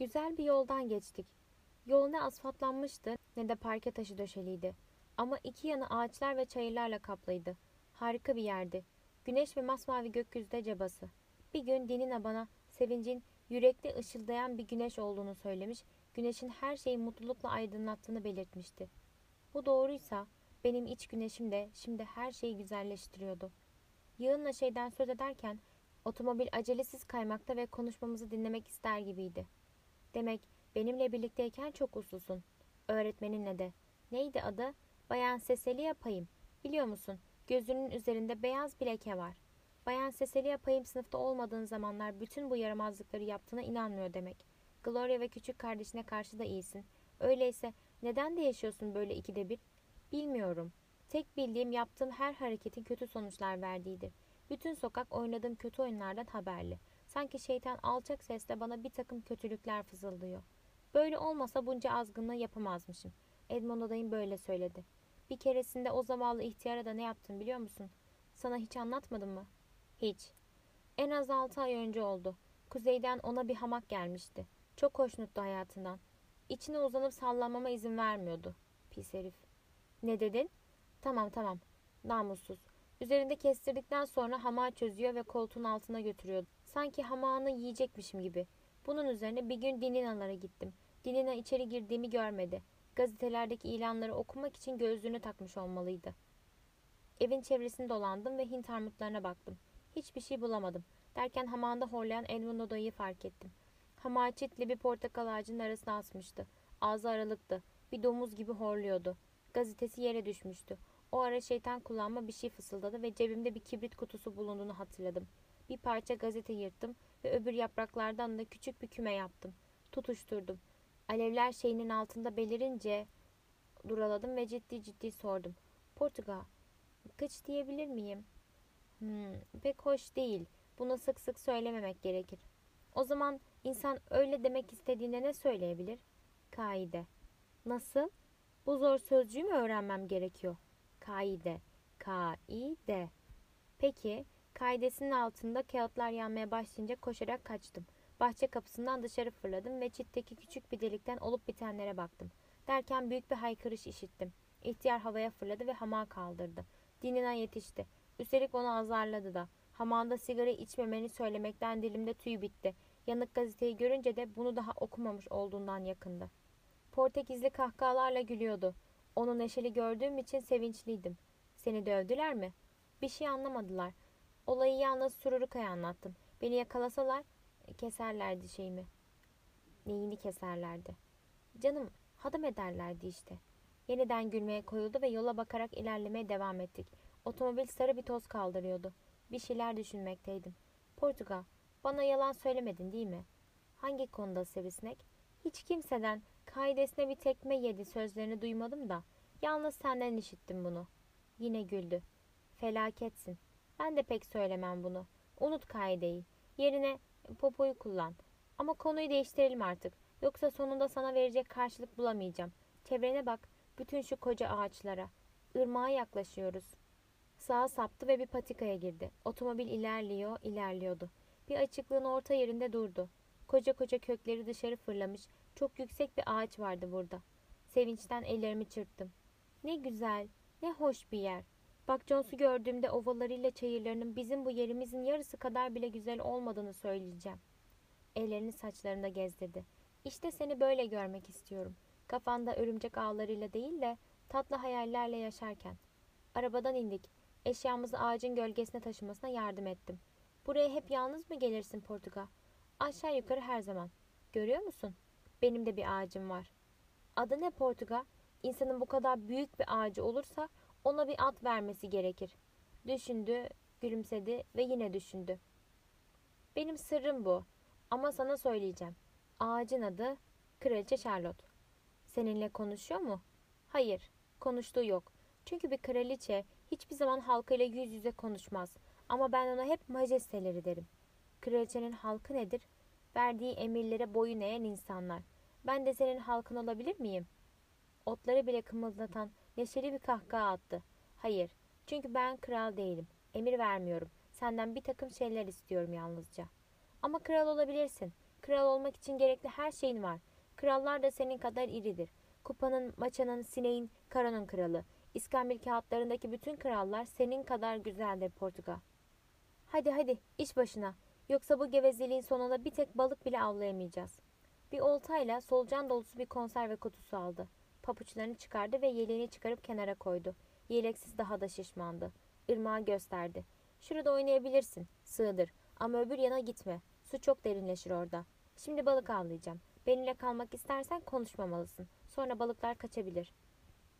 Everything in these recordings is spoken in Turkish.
Güzel bir yoldan geçtik. Yol ne asfaltlanmıştı ne de parke taşı döşeliydi. Ama iki yanı ağaçlar ve çayırlarla kaplıydı. Harika bir yerdi. Güneş ve masmavi gökyüzü cabası. Bir gün Dinina bana sevincin yürekli ışıldayan bir güneş olduğunu söylemiş, güneşin her şeyi mutlulukla aydınlattığını belirtmişti. Bu doğruysa benim iç güneşim de şimdi her şeyi güzelleştiriyordu. Yığınla şeyden söz ederken otomobil acelesiz kaymakta ve konuşmamızı dinlemek ister gibiydi. Demek benimle birlikteyken çok uslusun. Öğretmeninle de. Neydi adı? Bayan Cecilia Payım. Biliyor musun? Gözünün üzerinde beyaz bir leke var. Bayan Cecilia Payım sınıfta olmadığın zamanlar bütün bu yaramazlıkları yaptığına inanmıyor demek. Gloria ve küçük kardeşine karşı da iyisin. Öyleyse neden de yaşıyorsun böyle ikide bir? Bilmiyorum. Tek bildiğim yaptığım her hareketin kötü sonuçlar verdiğidir. Bütün sokak oynadığım kötü oyunlardan haberli. Sanki şeytan alçak sesle bana bir takım kötülükler fızıldıyor. Böyle olmasa bunca azgınlığı yapamazmışım. Edmond adayım böyle söyledi. Bir keresinde o zavallı ihtiyara da ne yaptın biliyor musun? Sana hiç anlatmadım mı? Hiç. En az altı ay önce oldu. Kuzeyden ona bir hamak gelmişti. Çok hoşnuttu hayatından. İçine uzanıp sallanmama izin vermiyordu. Pis herif. Ne dedin? Tamam tamam. Namussuz. Üzerinde kestirdikten sonra hamağı çözüyor ve koltuğun altına götürüyordu. Sanki hamağını yiyecekmişim gibi. Bunun üzerine bir gün Dinina'lara gittim. Dinina içeri girdiğimi görmedi. Gazetelerdeki ilanları okumak için gözlüğünü takmış olmalıydı. Evin çevresini dolandım ve Hint armutlarına baktım. Hiçbir şey bulamadım. Derken hamağında horlayan Edmund odayı fark ettim. Hamağı çitli bir portakal ağacının arasına asmıştı. Ağzı aralıktı. Bir domuz gibi horluyordu. Gazetesi yere düşmüştü. O ara şeytan kullanma bir şey fısıldadı ve cebimde bir kibrit kutusu bulunduğunu hatırladım. Bir parça gazete yırttım ve öbür yapraklardan da küçük bir küme yaptım. Tutuşturdum. Alevler şeyinin altında belirince duraladım ve ciddi ciddi sordum. Portugal, kıç diyebilir miyim? Hmm, pek hoş değil. Bunu sık sık söylememek gerekir. O zaman insan öyle demek istediğinde ne söyleyebilir? Kaide. Nasıl? Bu zor sözcüğü mü öğrenmem gerekiyor? Kaide. Kaide. Peki, kaidesinin altında kağıtlar yanmaya başlayınca koşarak kaçtım. Bahçe kapısından dışarı fırladım ve çitteki küçük bir delikten olup bitenlere baktım. Derken büyük bir haykırış işittim. İhtiyar havaya fırladı ve hamağı kaldırdı. Dinine yetişti. Üstelik onu azarladı da. Hamağında sigara içmemeni söylemekten dilimde tüy bitti. Yanık gazeteyi görünce de bunu daha okumamış olduğundan yakındı. Portekizli kahkahalarla gülüyordu. Onu neşeli gördüğüm için sevinçliydim. Seni dövdüler mi? Bir şey anlamadılar. Olayı yalnız Sururuka'ya anlattım. Beni yakalasalar e, keserlerdi şeyimi. Neyini keserlerdi? Canım hadım ederlerdi işte. Yeniden gülmeye koyuldu ve yola bakarak ilerlemeye devam ettik. Otomobil sarı bir toz kaldırıyordu. Bir şeyler düşünmekteydim. Portugal, bana yalan söylemedin değil mi? Hangi konuda sivrisinek? Hiç kimseden kaidesine bir tekme yedi sözlerini duymadım da yalnız senden işittim bunu. Yine güldü. Felaketsin. Ben de pek söylemem bunu. Unut kaideyi. Yerine popoyu kullan. Ama konuyu değiştirelim artık. Yoksa sonunda sana verecek karşılık bulamayacağım. Çevrene bak. Bütün şu koca ağaçlara. Irmağa yaklaşıyoruz. Sağa saptı ve bir patikaya girdi. Otomobil ilerliyor, ilerliyordu. Bir açıklığın orta yerinde durdu. Koca koca kökleri dışarı fırlamış, çok yüksek bir ağaç vardı burada. Sevinçten ellerimi çırptım. Ne güzel, ne hoş bir yer. Bak Jones'u gördüğümde ovalarıyla çayırlarının bizim bu yerimizin yarısı kadar bile güzel olmadığını söyleyeceğim. Ellerini saçlarında gezdirdi. İşte seni böyle görmek istiyorum. Kafanda örümcek ağlarıyla değil de tatlı hayallerle yaşarken. Arabadan indik. Eşyamızı ağacın gölgesine taşımasına yardım ettim. Buraya hep yalnız mı gelirsin Portugal? Aşağı yukarı her zaman. Görüyor musun? Benim de bir ağacım var. Adı ne Portugal? İnsanın bu kadar büyük bir ağacı olursa ona bir at vermesi gerekir. Düşündü, gülümsedi ve yine düşündü. Benim sırrım bu. Ama sana söyleyeceğim. Ağacın adı Kraliçe Charlotte. Seninle konuşuyor mu? Hayır, konuştuğu yok. Çünkü bir kraliçe hiçbir zaman halkıyla yüz yüze konuşmaz. Ama ben ona hep majesteleri derim. Kraliçenin halkı nedir? Verdiği emirlere boyun eğen insanlar. Ben de senin halkın olabilir miyim? Otları bile kımıldatan neşeli bir kahkaha attı. Hayır, çünkü ben kral değilim. Emir vermiyorum. Senden bir takım şeyler istiyorum yalnızca. Ama kral olabilirsin. Kral olmak için gerekli her şeyin var. Krallar da senin kadar iridir. Kupanın, maçanın, sineğin, karanın kralı. İskambil kağıtlarındaki bütün krallar senin kadar güzeldir Portugal. Hadi hadi iş başına. Yoksa bu gevezeliğin sonunda bir tek balık bile avlayamayacağız. Bir oltayla solucan dolusu bir konserve kutusu aldı. Papuçlarını çıkardı ve yeleğini çıkarıp kenara koydu. Yeleksiz daha da şişmandı. Irmağa gösterdi. Şurada oynayabilirsin. Sığdır. Ama öbür yana gitme. Su çok derinleşir orada. Şimdi balık avlayacağım. Benimle kalmak istersen konuşmamalısın. Sonra balıklar kaçabilir.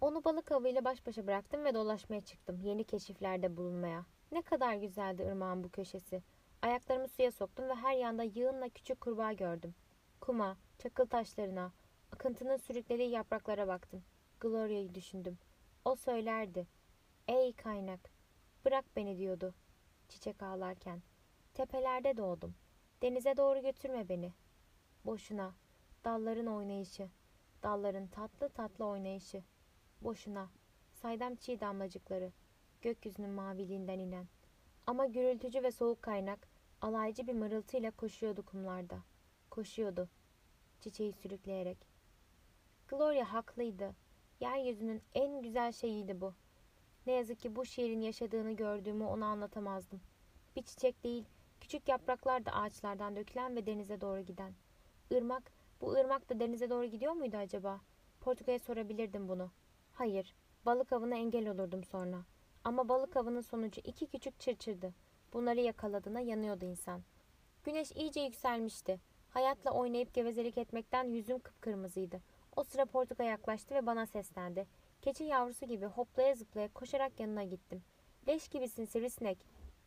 Onu balık avıyla baş başa bıraktım ve dolaşmaya çıktım. Yeni keşiflerde bulunmaya. Ne kadar güzeldi ırmağın bu köşesi. Ayaklarımı suya soktum ve her yanda yığınla küçük kurbağa gördüm. Kuma, çakıl taşlarına, akıntının sürüklediği yapraklara baktım. Gloria'yı düşündüm. O söylerdi. Ey kaynak, bırak beni diyordu. Çiçek ağlarken. Tepelerde doğdum. Denize doğru götürme beni. Boşuna. Dalların oynayışı. Dalların tatlı tatlı oynayışı. Boşuna. Saydam çiğ damlacıkları. Gökyüzünün maviliğinden inen. Ama gürültücü ve soğuk kaynak alaycı bir mırıltıyla koşuyordu kumlarda. Koşuyordu. Çiçeği sürükleyerek. Gloria haklıydı. Yeryüzünün en güzel şeyiydi bu. Ne yazık ki bu şiirin yaşadığını gördüğümü ona anlatamazdım. Bir çiçek değil, küçük yapraklar da ağaçlardan dökülen ve denize doğru giden. Irmak, bu ırmak da denize doğru gidiyor muydu acaba? Portuga'ya sorabilirdim bunu. Hayır, balık avına engel olurdum sonra. Ama balık avının sonucu iki küçük çırçırdı. Bunları yakaladığına yanıyordu insan. Güneş iyice yükselmişti. Hayatla oynayıp gevezelik etmekten yüzüm kıpkırmızıydı. O sıra Portuga yaklaştı ve bana seslendi. Keçi yavrusu gibi hoplaya zıplaya koşarak yanına gittim. Leş gibisin sivrisinek,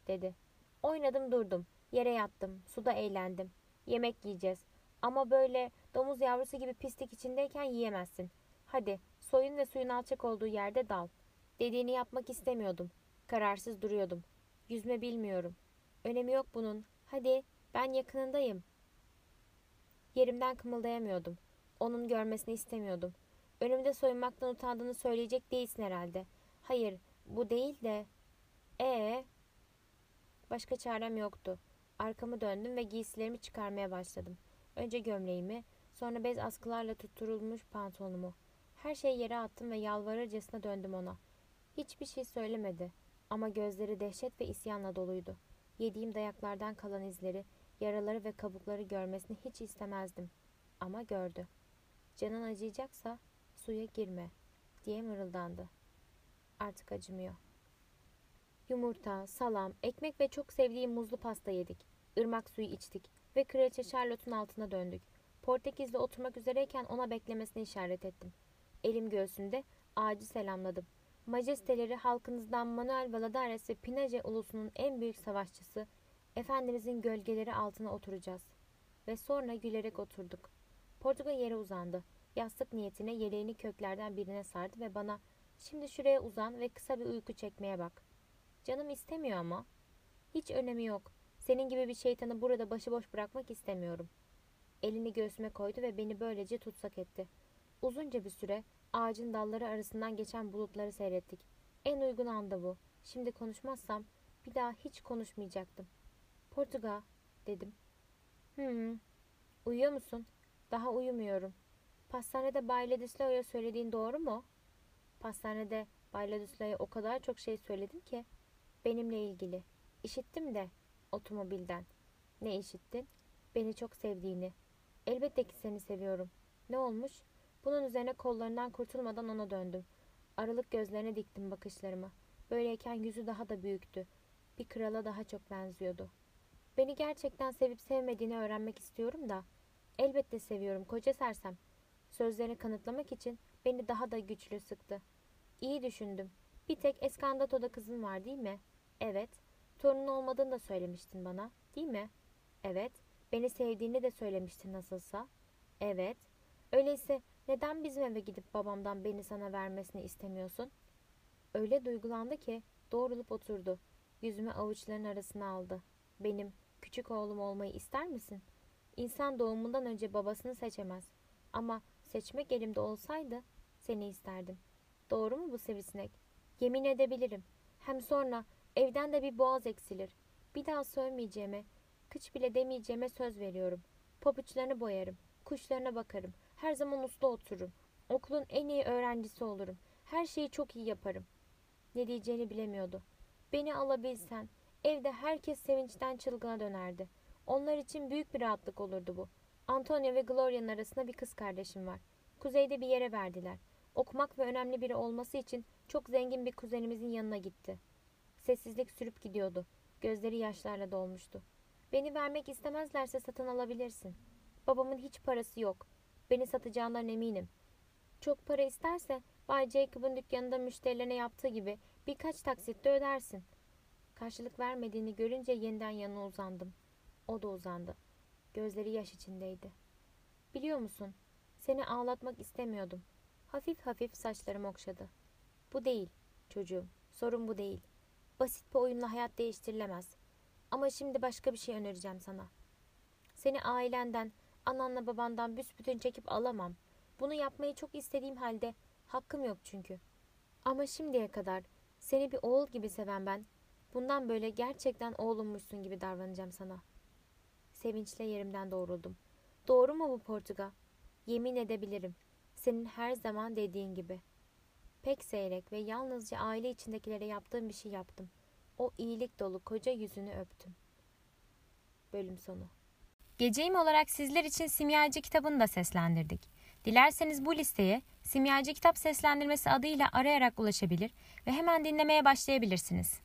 dedi. Oynadım durdum. Yere yattım. Suda eğlendim. Yemek yiyeceğiz. Ama böyle domuz yavrusu gibi pislik içindeyken yiyemezsin. Hadi soyun ve suyun alçak olduğu yerde dal. Dediğini yapmak istemiyordum. Kararsız duruyordum. Yüzme bilmiyorum. Önemi yok bunun. Hadi ben yakınındayım. Yerimden kımıldayamıyordum. Onun görmesini istemiyordum. Önümde soyunmaktan utandığını söyleyecek değilsin herhalde. Hayır, bu değil de... Ee, Başka çarem yoktu. Arkamı döndüm ve giysilerimi çıkarmaya başladım. Önce gömleğimi, sonra bez askılarla tutturulmuş pantolonumu. Her şeyi yere attım ve yalvarırcasına döndüm ona. Hiçbir şey söylemedi ama gözleri dehşet ve isyanla doluydu. Yediğim dayaklardan kalan izleri, yaraları ve kabukları görmesini hiç istemezdim. Ama gördü. Canın acıyacaksa suya girme diye mırıldandı. Artık acımıyor. Yumurta, salam, ekmek ve çok sevdiğim muzlu pasta yedik. Irmak suyu içtik ve kraliçe Charlotte'un altına döndük. Portekiz'de oturmak üzereyken ona beklemesini işaret ettim. Elim göğsümde ağacı selamladım. Majesteleri halkınızdan Manuel Valadares ve Pinaje ulusunun en büyük savaşçısı, Efendimizin gölgeleri altına oturacağız. Ve sonra gülerek oturduk. Portugal yere uzandı. Yastık niyetine yeleğini köklerden birine sardı ve bana ''Şimdi şuraya uzan ve kısa bir uyku çekmeye bak.'' Canım istemiyor ama. Hiç önemi yok. Senin gibi bir şeytanı burada başıboş bırakmak istemiyorum. Elini göğsüme koydu ve beni böylece tutsak etti. Uzunca bir süre ağacın dalları arasından geçen bulutları seyrettik. En uygun anda bu. Şimdi konuşmazsam bir daha hiç konuşmayacaktım. Portuga dedim. Hı Uyuyor musun? Daha uyumuyorum. Pastanede Bay Ladislava'ya söylediğin doğru mu? Pastanede Bay Ladislava'ya o kadar çok şey söyledim ki. Benimle ilgili. İşittim de otomobilden. Ne işittin? Beni çok sevdiğini. Elbette ki seni seviyorum. Ne olmuş? Bunun üzerine kollarından kurtulmadan ona döndüm. Aralık gözlerine diktim bakışlarımı. Böyleyken yüzü daha da büyüktü. Bir krala daha çok benziyordu. Beni gerçekten sevip sevmediğini öğrenmek istiyorum da. Elbette seviyorum koca sersem. Sözlerini kanıtlamak için beni daha da güçlü sıktı. İyi düşündüm. Bir tek Eskandato'da kızın var değil mi? Evet. Torunun olmadığını da söylemiştin bana, değil mi? Evet. Beni sevdiğini de söylemiştin nasılsa. Evet. Öyleyse neden bizim eve gidip babamdan beni sana vermesini istemiyorsun? Öyle duygulandı ki doğrulup oturdu. Yüzümü avuçların arasına aldı. Benim küçük oğlum olmayı ister misin? İnsan doğumundan önce babasını seçemez. Ama seçmek elimde olsaydı seni isterdim. Doğru mu bu sivrisinek? Yemin edebilirim. Hem sonra Evden de bir boğaz eksilir. Bir daha sövmeyeceğime, kıç bile demeyeceğime söz veriyorum. Pabuçlarını boyarım. Kuşlarına bakarım. Her zaman uslu otururum. Okulun en iyi öğrencisi olurum. Her şeyi çok iyi yaparım. Ne diyeceğini bilemiyordu. Beni alabilsen, evde herkes sevinçten çılgına dönerdi. Onlar için büyük bir rahatlık olurdu bu. Antonio ve Gloria'nın arasında bir kız kardeşim var. Kuzeyde bir yere verdiler. Okumak ve önemli biri olması için çok zengin bir kuzenimizin yanına gitti. Sessizlik sürüp gidiyordu. Gözleri yaşlarla dolmuştu. Beni vermek istemezlerse satın alabilirsin. Babamın hiç parası yok. Beni satacağından eminim. Çok para isterse Bay Jacob'un dükkanında müşterilerine yaptığı gibi birkaç taksitte ödersin. Karşılık vermediğini görünce yeniden yanına uzandım. O da uzandı. Gözleri yaş içindeydi. Biliyor musun? Seni ağlatmak istemiyordum. Hafif hafif saçlarım okşadı. Bu değil çocuğum. Sorun bu değil. Basit bir oyunla hayat değiştirilemez. Ama şimdi başka bir şey önereceğim sana. Seni ailenden, ananla babandan büsbütün çekip alamam. Bunu yapmayı çok istediğim halde hakkım yok çünkü. Ama şimdiye kadar seni bir oğul gibi seven ben, bundan böyle gerçekten oğlummuşsun gibi davranacağım sana. Sevinçle yerimden doğruldum. Doğru mu bu Portuga? Yemin edebilirim. Senin her zaman dediğin gibi. Pek seyrek ve yalnızca aile içindekilere yaptığım bir şey yaptım. O iyilik dolu koca yüzünü öptüm. Bölüm sonu. Geceyim olarak sizler için Simyacı kitabını da seslendirdik. Dilerseniz bu listeye Simyacı kitap seslendirmesi adıyla arayarak ulaşabilir ve hemen dinlemeye başlayabilirsiniz.